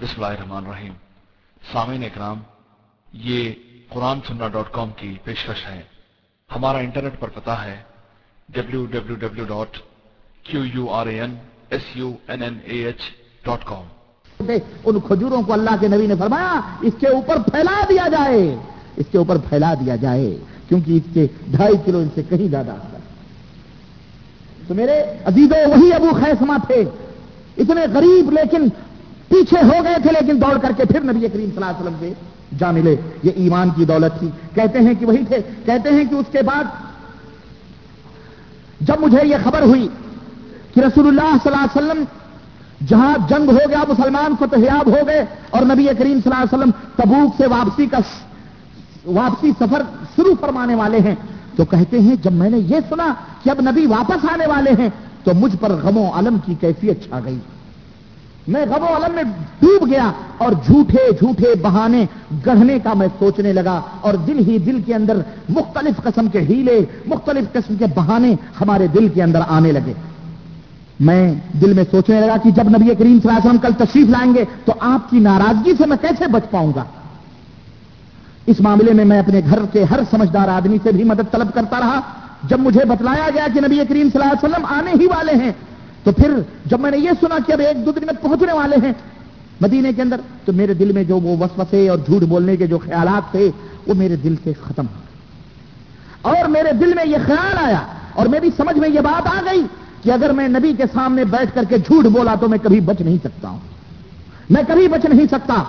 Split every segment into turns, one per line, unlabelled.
بسم اللہ الرحمن الرحیم۔ سامعین اکرام، یہ قرآن سننا ڈاٹ کام کی پیشکش ہے۔ ہمارا انٹرنیٹ پر پتا ہے W W W dot Q U R A N S U N N A H dot com.
ان کھجوروں کو اللہ کے نبی نے فرمایا، اس کے اوپر پھیلا دیا جائے۔ اس کے اوپر پھیلا دیا جائے، کیونکہ اس کے ڈھائی کلو ان سے کہیں زیادہ تو میرے عزیزوں، وہی ابو خیسما تھے۔ اتنے غریب لیکن پیچھے ہو گئے تھے لیکن دوڑ کر کے پھر نبی کریم صلی اللہ علیہ وسلم سے جا ملے۔ یہ ایمان کی دولت تھی۔ کہتے ہیں کہ وہی تھے۔ کہتے ہیں کہ اس کے بعد جب مجھے یہ خبر ہوئی کہ رسول اللہ صلی اللہ علیہ وسلم جہاں جنگ ہو گیا، مسلمان فتحیاب ہو گئے اور نبی کریم صلی اللہ علیہ وسلم تبوک سے واپسی کا واپسی سفر شروع فرمانے والے ہیں۔ تو کہتے ہیں، جب میں نے یہ سنا کہ اب نبی واپس آنے والے ہیں تو مجھ پر غم و علم کی کیفیت چھا گئی۔ میں غم و علم میں ڈوب گیا اور جھوٹے جھوٹے بہانے گڑھنے کا میں سوچنے لگا اور دل ہی دل کے اندر مختلف قسم کے ہیلے، مختلف قسم کے بہانے ہمارے دل کے اندر آنے لگے۔ میں دل میں سوچنے لگا کہ جب نبی کریم صلی اللہ علیہ وسلم کل تشریف لائیں گے تو آپ کی ناراضگی سے میں کیسے بچ پاؤں گا؟ اس معاملے میں میں اپنے گھر کے ہر سمجھدار آدمی سے بھی مدد طلب کرتا رہا۔ جب مجھے بتلایا گیا کہ نبی کریم صلی اللہ علیہ وسلم آنے ہی والے ہیں تو پھر جب میں نے یہ سنا کہ اب ایک دو دن میں پہنچنے والے ہیں مدینے کے اندر، تو میرے دل میں جو وہ وسوسے اور جھوٹ بولنے کے جو خیالات تھے، وہ میرے دل سے ختم ہو اور میرے دل میں یہ خیال آیا اور میری سمجھ میں یہ بات آ گئی کہ اگر میں نبی کے سامنے بیٹھ کر کے جھوٹ بولا تو میں کبھی بچ نہیں سکتا ہوں۔ میں کبھی بچ نہیں سکتا۔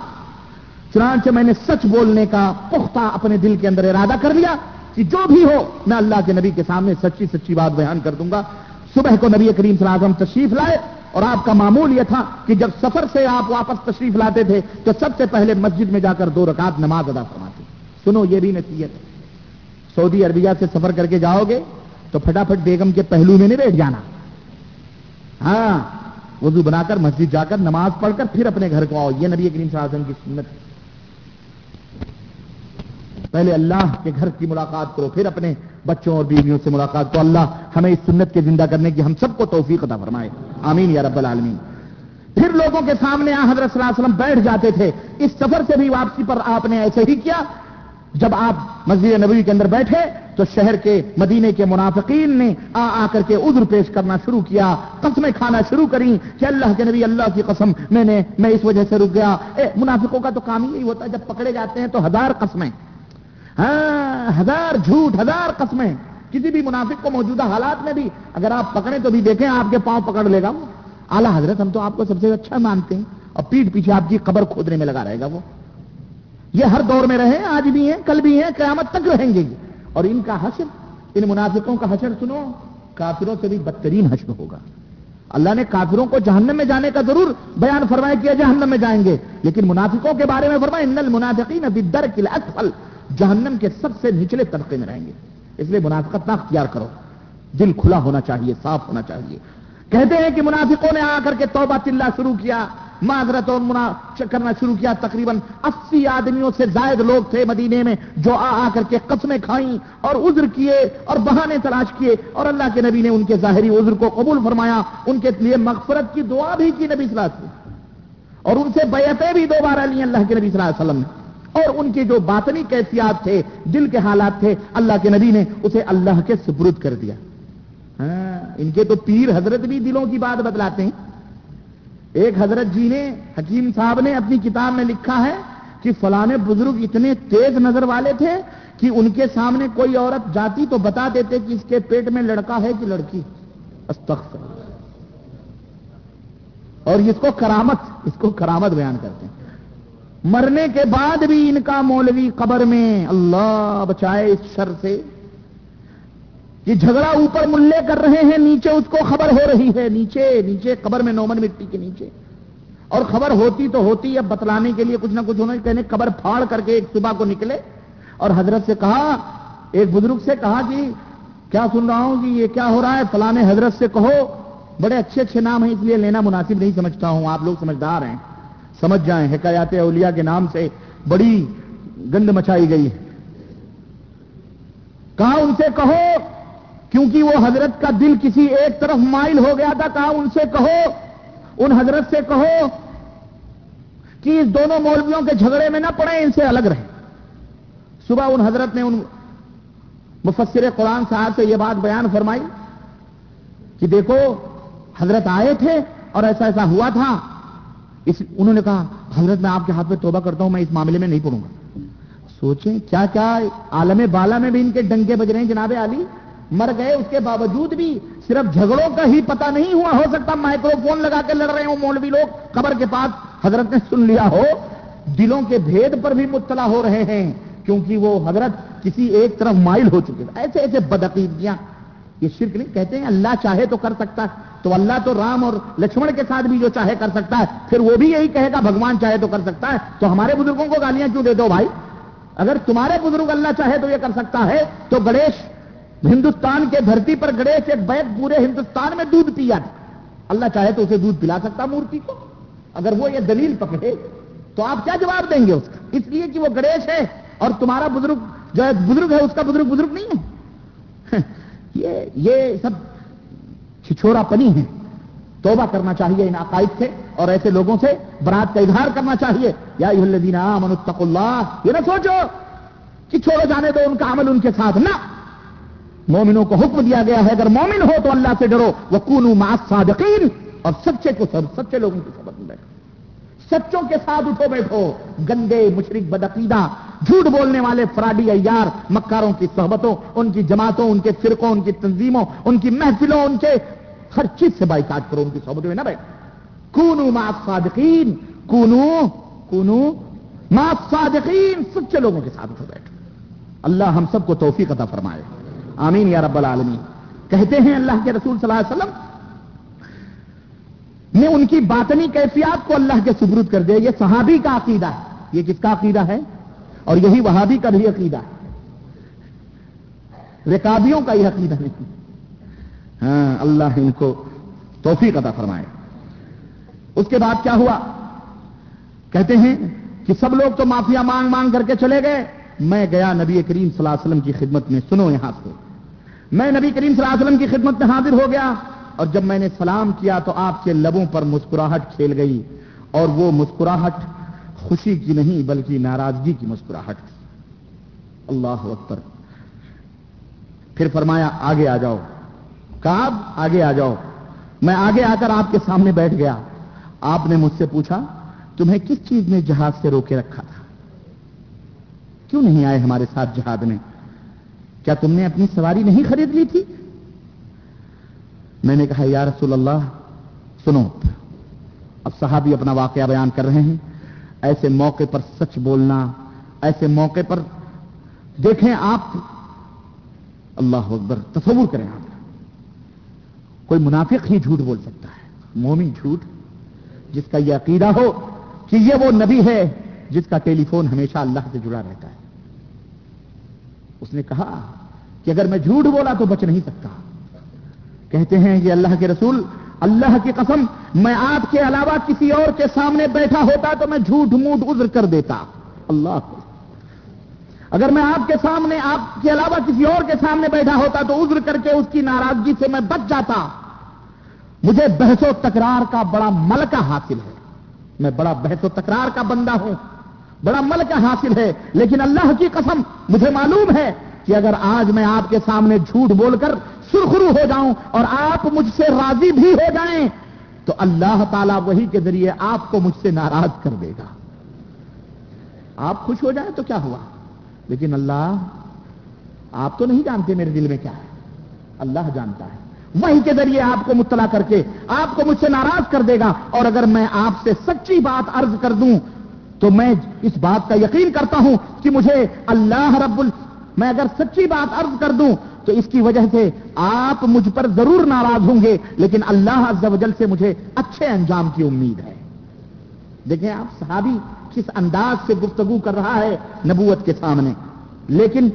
چنانچہ میں نے سچ بولنے کا پختہ اپنے دل کے اندر ارادہ کر لیا کہ جو بھی ہو، میں اللہ کے نبی کے سامنے سچی سچی بات بیان کر دوں گا۔ صبح کو نبی کریم صلی اللہ علیہ وسلم تشریف لائے اور آپ کا معمول یہ تھا کہ جب سفر سے آپ واپس تشریف لاتے تھے تو سب سے پہلے مسجد میں جا کر دو رکعت نماز ادا فرماتے سنو، یہ بھی نصیحت ہے۔ سعودی عربیہ سے سفر کر کے جاؤ گے تو پھٹافٹ بیگم کے پہلو میں نہیں بیٹھ جانا۔ ہاں وضو بنا کر مسجد جا کر نماز پڑھ کر پھر اپنے گھر کو آؤ۔ یہ نبی کریم صلی اللہ علیہ وسلم کی سنت پہلے اللہ کے گھر کی ملاقات کرو، پھر اپنے بچوں اور بیویوں سے ملاقات۔ تو اللہ ہمیں اس سنت کے زندہ کرنے کی ہم سب کو توفیق عطا فرمائے۔ آمین یا رب العالمین۔ پھر لوگوں کے سامنے حضرت صلی اللہ علیہ وسلم بیٹھ جاتے تھے۔ اس سفر سے بھی واپسی پر آپ نے ایسے ہی کیا۔ جب آپ مسجد نبوی کے اندر بیٹھے تو شہر کے مدینے کے منافقین نے آ آ کر کے عذر پیش کرنا شروع کیا۔ قسمیں کھانا شروع کری کہ اللہ کے نبی، اللہ کی قسم، میں نے، میں اس وجہ سے رک گیا۔ اے منافقوں کا تو کام ہی ہوتا ہے، جب پکڑے جاتے ہیں تو ہزار قسمیں۔ ہاں ہزار جھوٹ، ہزار قسمیں۔ کسی بھی منافق کو موجودہ حالات میں بھی اگر آپ پکڑے تو بھی دیکھیں، آپ کے پاؤں پکڑ لے گا وہ۔ اعلیٰ حضرت، ہم تو آپ کو سب سے اچھا مانتے ہیں۔ اور پیٹ پیچھے آپ کی قبر کھودنے میں لگا رہے گا وہ۔ یہ ہر دور میں رہے آج بھی ہیں، کل بھی ہیں، قیامت تک رہیں گے۔ اور ان کا حشر، ان منافقوں کا حشر سنو، کافروں سے بھی بدترین حشر ہوگا۔ اللہ نے کافروں کو جہنم میں جانے کا ضرور بیان فرمایا کیا جہنم میں جائیں گے۔ لیکن منافقوں کے بارے میں فرمایا، ان المنافقین بالدرک الاسفل جہنم کے سب سے نچلے طبقے میں رہیں گے۔ اس لیے منافقت نہ اختیار کرو۔ دل کھلا ہونا چاہیے، صاف ہونا چاہیے۔ کہتے ہیں کہ منافقوں نے آ کر کے توبہ تلّہ شروع کیا۔ معذرت اور منا کرنا شروع کیا۔ تقریباً اسی آدمیوں سے زائد لوگ تھے مدینے میں جو آ آ کر کے قسمیں کھائیں اور عذر کیے اور بہانے تلاش کیے۔ اور اللہ کے نبی نے ان کے ظاہری عذر کو قبول فرمایا۔ ان کے لیے مغفرت کی دعا بھی کی نبی صلی اللہ علیہ وسلم۔ اور ان سے بیعتیں بھی دوبارہ لی اللہ کے نبی صلی اللہ علیہ وسلم نے۔ اور ان کے جو باطنی کیفیات تھے، دل کے حالات تھے، اللہ کے نبی نے اسے اللہ کے سپرد کر دیا۔ ہاں ان کے تو پیر حضرت بھی دلوں کی بات بتلاتے ہیں۔ ایک حضرت جی نے، حکیم صاحب نے اپنی کتاب میں لکھا ہے کہ فلانے بزرگ اتنے تیز نظر والے تھے کہ ان کے سامنے کوئی عورت جاتی تو بتا دیتے کہ اس کے پیٹ میں لڑکا ہے کہ لڑکی۔ استغفر اور اس کو کرامت، اس کو کرامت بیان کرتے ہیں۔ مرنے کے بعد بھی ان کا مولوی قبر میں اللہ بچائے اس شر سے یہ جھگڑا اوپر ملے کر رہے ہیں، نیچے اس کو خبر ہو رہی ہے، نیچے نیچے قبر میں نومن مٹی کے نیچے۔ اور خبر ہوتی تو ہوتی، اب بتلانے کے لیے کچھ نہ کچھ ہونا کہنے قبر پھاڑ کر کے ایک صبح کو نکلے اور حضرت سے کہا، ایک بزرگ سے کہا کہ کیا سن رہا ہوں؟ کہ یہ کیا ہو رہا ہے؟ فلانے حضرت سے کہو۔ بڑے اچھے اچھے نام ہیں، اس لیے لینا مناسب نہیں سمجھتا ہوں، آپ لوگ سمجھدار ہیں۔ سمجھ جائیں، حکایات اولیاء کے نام سے بڑی گند مچائی گئی کہا ان سے کہو؟ کیونکہ وہ حضرت کا دل کسی ایک طرف مائل ہو گیا تھا کہا ان سے کہو؟ ان حضرت سے کہو کہ اس دونوں مولویوں کے جھگڑے میں نہ پڑے ان سے الگ رہے صبح ان حضرت نے ان مفسر قرآن صاحب سے یہ بات بیان فرمائی کہ دیکھو، حضرت آئے تھے اور ایسا ایسا ہوا تھا اس انہوں نے کہا، حضرت میں آپ کے ہاتھ میں توبہ کرتا ہوں، میں اس معاملے میں نہیں پڑوں گا۔ سوچیں، کیا کیا عالم بالا میں بھی ان کے ڈنگے بج رہے ہیں جناب علی؟ مر گئے، اس کے باوجود بھی صرف جھگڑوں کا ہی پتہ نہیں ہوا، ہو سکتا مائکرو فون لگا کے لڑ رہے ہوں مولوی لوگ۔ قبر کے پاس حضرت نے سن لیا ہو، دلوں کے بھید پر بھی مطلع ہو رہے ہیں، کیونکہ وہ حضرت کسی ایک طرف مائل ہو چکے۔ ایسے ایسے بدعقیدگیاں یہ شرک نہیں کہتے ہیں، اللہ چاہے تو کر سکتا ہے۔ تو اللہ تو رام اور لکشمن کے ساتھ بھی جو چاہے کر سکتا ہے، پھر وہ بھی یہی کہے گا، بھگوان چاہے تو کر سکتا ہے۔ تو ہمارے بزرگوں کو گالیاں کیوں دے دو بھائی؟ اگر تمہارے بزرگ اللہ چاہے تو یہ کر سکتا ہے۔ تو گڑیش، ہندوستان کے دھرتی پر گڑیش ایک بیگ پورے ہندوستان میں دودھ پیا تھا اللہ چاہے تو اسے دودھ پلا سکتا مورتی کو۔ اگر وہ یہ دلیل پکڑے، تو آپ کیا جواب دیں گے اس کا؟ اس لیے کہ وہ گڑیش ہے اور تمہارا بزرگ جو ہے، بزرگ ہے، اس کا بزرگ بزرگ نہیں ہے۔ یہ یہ سب چھچورا پنی ہے توبہ کرنا چاہیے ان عقائد سے اور ایسے لوگوں سے برات کا اظہار کرنا چاہیے۔ یا اللہ۔ یہ نہ سوچو کہ چھوڑو جانے دو ان کا عمل ان کے ساتھ نہ۔ مومنوں کو حکم دیا گیا ہے، اگر مومن ہو تو اللہ سے ڈرو۔ وہ کونو صادقین اور سچے کو سب، سچے لوگوں کی سبق بیٹھو سچوں کے ساتھ اٹھو بیٹھو۔ گندے مشرق بدعقیدہ جھوٹ بولنے والے فراڈی ایار مکاروں کی صحبتوں، ان کی جماعتوں، ان کے فرقوں، ان کی تنظیموں، ان کی محفلوں، ان کے ہر چیز سے بائی کاٹ کرو، ان کی صحبتوں میں نہ بیٹھ کونو ما صادقین کونو کونو ما صادقین سچے لوگوں کے ساتھ اٹھو بیٹھو۔ اللہ ہم سب کو توفیق عطا فرمائے۔ آمین یا رب العالمین۔ کہتے ہیں اللہ کے رسول صلی اللہ علیہ وسلم نے ان کی باطنی کیفیات کو اللہ کے سبرد کر دیا یہ صحابی کا عقیدہ ہے۔ یہ کس کا عقیدہ ہے؟ اور یہی وہابی کا بھی عقیدہ ہے۔ رکابیوں کا یہ عقیدہ نہیں۔ ہاں اللہ ان کو توفیق عطا فرمائے۔ اس کے بعد کیا ہوا؟ کہتے ہیں کہ سب لوگ تو معافیا مانگ مانگ کر کے چلے گئے۔ میں گیا نبی کریم صلی اللہ علیہ وسلم کی خدمت میں، سنو یہاں سے۔ میں نبی کریم صلی اللہ علیہ وسلم کی خدمت میں حاضر ہو گیا اور جب میں نے سلام کیا تو آپ کے لبوں پر مسکراہٹ کھیل گئی اور وہ مسکراہٹ خوشی کی نہیں بلکہ ناراضگی کی مسکراہٹ تھی اللہ اکبر۔ پھر فرمایا، آگے آ جاؤ۔ کہا آگے آ جاؤ۔ میں آگے آ کر آپ کے سامنے بیٹھ گیا۔ آپ نے مجھ سے پوچھا، تمہیں کس چیز نے جہاز سے روکے رکھا تھا؟ کیوں نہیں آئے ہمارے ساتھ جہاد میں؟ کیا تم نے اپنی سواری نہیں خرید لی تھی؟ میں نے کہا، یا رسول اللہ، سنو۔ اب صحابی اپنا واقعہ بیان کر رہے ہیں۔ ایسے موقع پر سچ بولنا، ایسے موقع پر دیکھیں آپ۔ اللہ اکبر، تصور کریں آپ۔ کوئی منافق ہی جھوٹ بول سکتا ہے، مومن جھوٹ، جس کا یہ عقیدہ ہو کہ یہ وہ نبی ہے جس کا ٹیلی فون ہمیشہ اللہ سے جڑا رہتا ہے۔ اس نے کہا کہ اگر میں جھوٹ بولا تو بچ نہیں سکتا۔ کہتے ہیں یہ اللہ کے رسول، اللہ کی قسم میں آپ کے علاوہ کسی اور کے سامنے بیٹھا ہوتا تو میں جھوٹ موٹ عذر کر دیتا۔ اللہ اگر میں آپ کے سامنے، آپ کے علاوہ کسی اور کے سامنے بیٹھا ہوتا تو عذر کر کے اس کی ناراضگی سے میں بچ جاتا۔ مجھے بحث و تکرار کا بڑا ملکہ حاصل ہے۔ میں بڑا بحث و تکرار کا بندہ ہوں۔ بڑا ملکہ حاصل ہے۔ لیکن اللہ کی قسم، مجھے معلوم ہے کہ اگر آج میں آپ کے سامنے جھوٹ بول کر سرخرو ہو جاؤں اور آپ مجھ سے راضی بھی ہو جائیں تو اللہ تعالیٰ وہی کے ذریعے آپ کو مجھ سے ناراض کر دے گا۔ آپ خوش ہو جائیں تو کیا ہوا؟ لیکن اللہ، آپ تو نہیں جانتے میرے دل میں کیا ہے۔ اللہ جانتا ہے۔ وہی کے ذریعے آپ کو مطلع کر کے آپ کو مجھ سے ناراض کر دے گا۔ اور اگر میں آپ سے سچی بات عرض کر دوں، تو میں اس بات کا یقین کرتا ہوں کہ مجھے اللہ رب ال میں اگر سچی بات عرض کر دوں تو اس کی وجہ سے آپ مجھ پر ضرور ناراض ہوں گے، لیکن اللہ عز و جل سے مجھے اچھے انجام کی امید ہے۔ دیکھیں آپ، صحابی کس انداز سے گفتگو کر رہا ہے نبوت کے سامنے، لیکن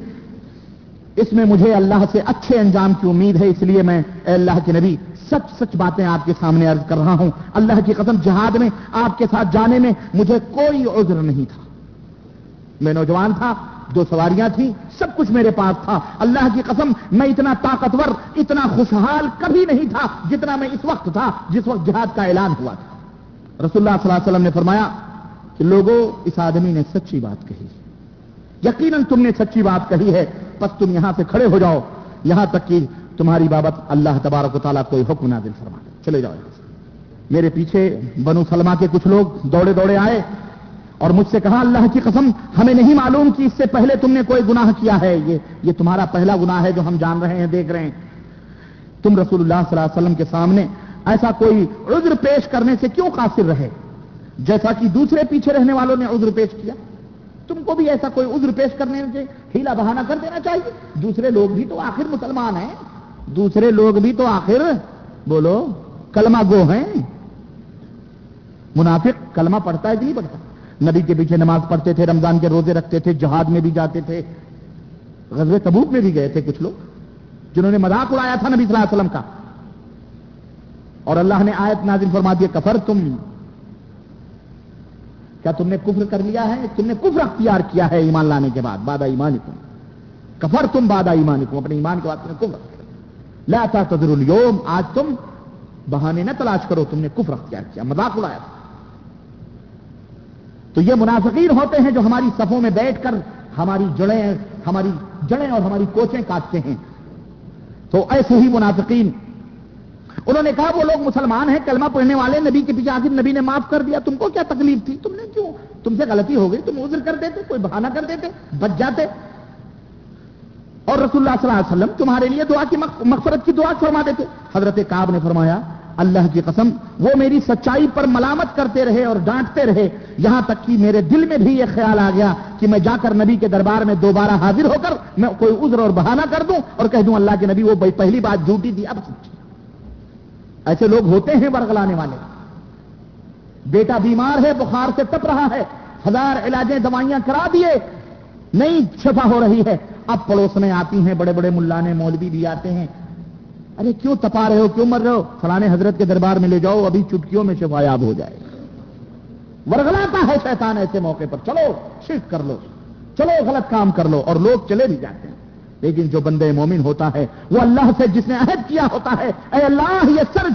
اس میں مجھے اللہ سے اچھے انجام کی امید ہے، اس لیے میں اے اللہ کے نبی سچ سچ باتیں آپ کے سامنے عرض کر رہا ہوں۔ اللہ کی قسم، جہاد میں آپ کے ساتھ جانے میں مجھے کوئی عذر نہیں تھا۔ میں نوجوان تھا دو سواریاں تھیں، سب کچھ میرے پاس تھا۔ اللہ کی قسم، میں اتنا طاقتور، اتنا خوشحال کبھی نہیں تھا جتنا میں اس وقت تھا، جس وقت جہاد کا اعلان ہوا تھا۔ رسول اللہ صلی اللہ علیہ وسلم نے فرمایا کہ لوگوں اس آدمی نے سچی بات کہی۔ یقیناً تم نے سچی بات کہی ہے بس تم یہاں سے کھڑے ہو جاؤ۔ یہاں تک کہ تمہاری بابت اللہ تبارک و تعالیٰ کوئی حکم نازل فرما دے۔ چلے جاؤ۔ میرے پیچھے بنو سلمہ کے کچھ لوگ دوڑے دوڑے آئے۔ اور مجھ سے کہا، اللہ کی قسم، ہمیں نہیں معلوم کہ اس سے پہلے تم نے کوئی گناہ کیا ہے۔ یہ یہ تمہارا پہلا گناہ ہے جو ہم جان رہے ہیں، دیکھ رہے ہیں۔ تم رسول اللہ صلی اللہ علیہ وسلم کے سامنے ایسا کوئی عذر پیش کرنے سے کیوں قاصر رہے؟ جیسا کہ دوسرے پیچھے رہنے والوں نے عذر پیش کیا۔ تم کو بھی ایسا کوئی عذر پیش کرنے سے ہیلا بہانہ کر دینا چاہیے۔ دوسرے لوگ بھی تو آخر مسلمان ہیں۔ دوسرے لوگ بھی تو آخر، بولو، کلمہ گو ہیں۔ منافق کلمہ پڑھتا ہے کہ نہیں پڑھتا نبی کے پیچھے نماز پڑھتے تھے، رمضان کے روزے رکھتے تھے، جہاد میں بھی جاتے تھے غزل تبوک میں بھی گئے تھے کچھ لوگ، جنہوں نے مذاق اڑایا تھا نبی صلی اللہ علیہ وسلم کا۔ اور اللہ نے آیت نازل فرما دیا کفر تم کیا تم نے کفر کر لیا ہے؟ تم نے کفر اختیار کیا ہے ایمان لانے کے بعد؟ بادہ ایمان تم کفر تم بادہ ایمان تم اپنے ایمان کے بعد تم نے کفر لا تذر اليوم، آج تم بہانے نہ تلاش کرو، تم نے کفر اختیار کیا، مذاق اڑایا تھا۔ تو یہ منافقین ہوتے ہیں جو ہماری صفوں میں بیٹھ کر ہماری جڑیں ہماری جڑیں اور ہماری کوچیں کاٹتے ہیں۔ تو ایسے ہی منافقین۔ انہوں نے کہا وہ لوگ مسلمان ہیں، کلمہ پڑھنے والے، نبی کے پیچھے آخر نبی نے معاف کر دیا۔ تم کو کیا تکلیف تھی؟ تم نے کیوں؟ تم سے غلطی ہو گئی، تم عذر کر دیتے، کوئی بہانہ کر دیتے، بچ جاتے۔ اور رسول اللہ صلی اللہ علیہ وسلم تمہارے لیے دعا کی مغفرت کی دعا فرما دیتے۔ حضرت کاب نے فرمایا اللہ کی قسم، وہ میری سچائی پر ملامت کرتے رہے اور ڈانٹتے رہے۔ یہاں تک کہ میرے دل میں بھی یہ خیال آ گیا کہ میں جا کر نبی کے دربار میں دوبارہ حاضر ہو کر میں کوئی عذر اور بہانہ کر دوں اور کہہ دوں، اللہ کے نبی، وہ پہلی بات جھوٹی تھی، اب سچی۔ ایسے لوگ ہوتے ہیں برگلانے والے۔ بیٹا بیمار ہے، بخار سے تپ رہا ہے، ہزار علاجیں دوائیاں کرا دیے، نہیں شفا ہو رہی ہے۔ اب پڑوس میں آتی ہیں، بڑے بڑے ملانے، مولوی بھی آتے ہیں۔ ارے کیوں تپا رہے ہو؟ کیوں مر رہے ہو؟ فلانے حضرت کے دربار میں لے جاؤ، ابھی چٹکیوں میں شفایاب ہو جائے۔ ورگلاتا ہے شیطان ایسے موقع پر۔ چلو، شرک کر لو۔ چلو، غلط کام کر لو۔ اور لوگ چلے بھی جاتے ہیں۔ لیکن جو بندے مومن ہوتا ہے، وہ اللہ سے جس نے عہد کیا ہوتا ہے، اے اللہ، یہ سر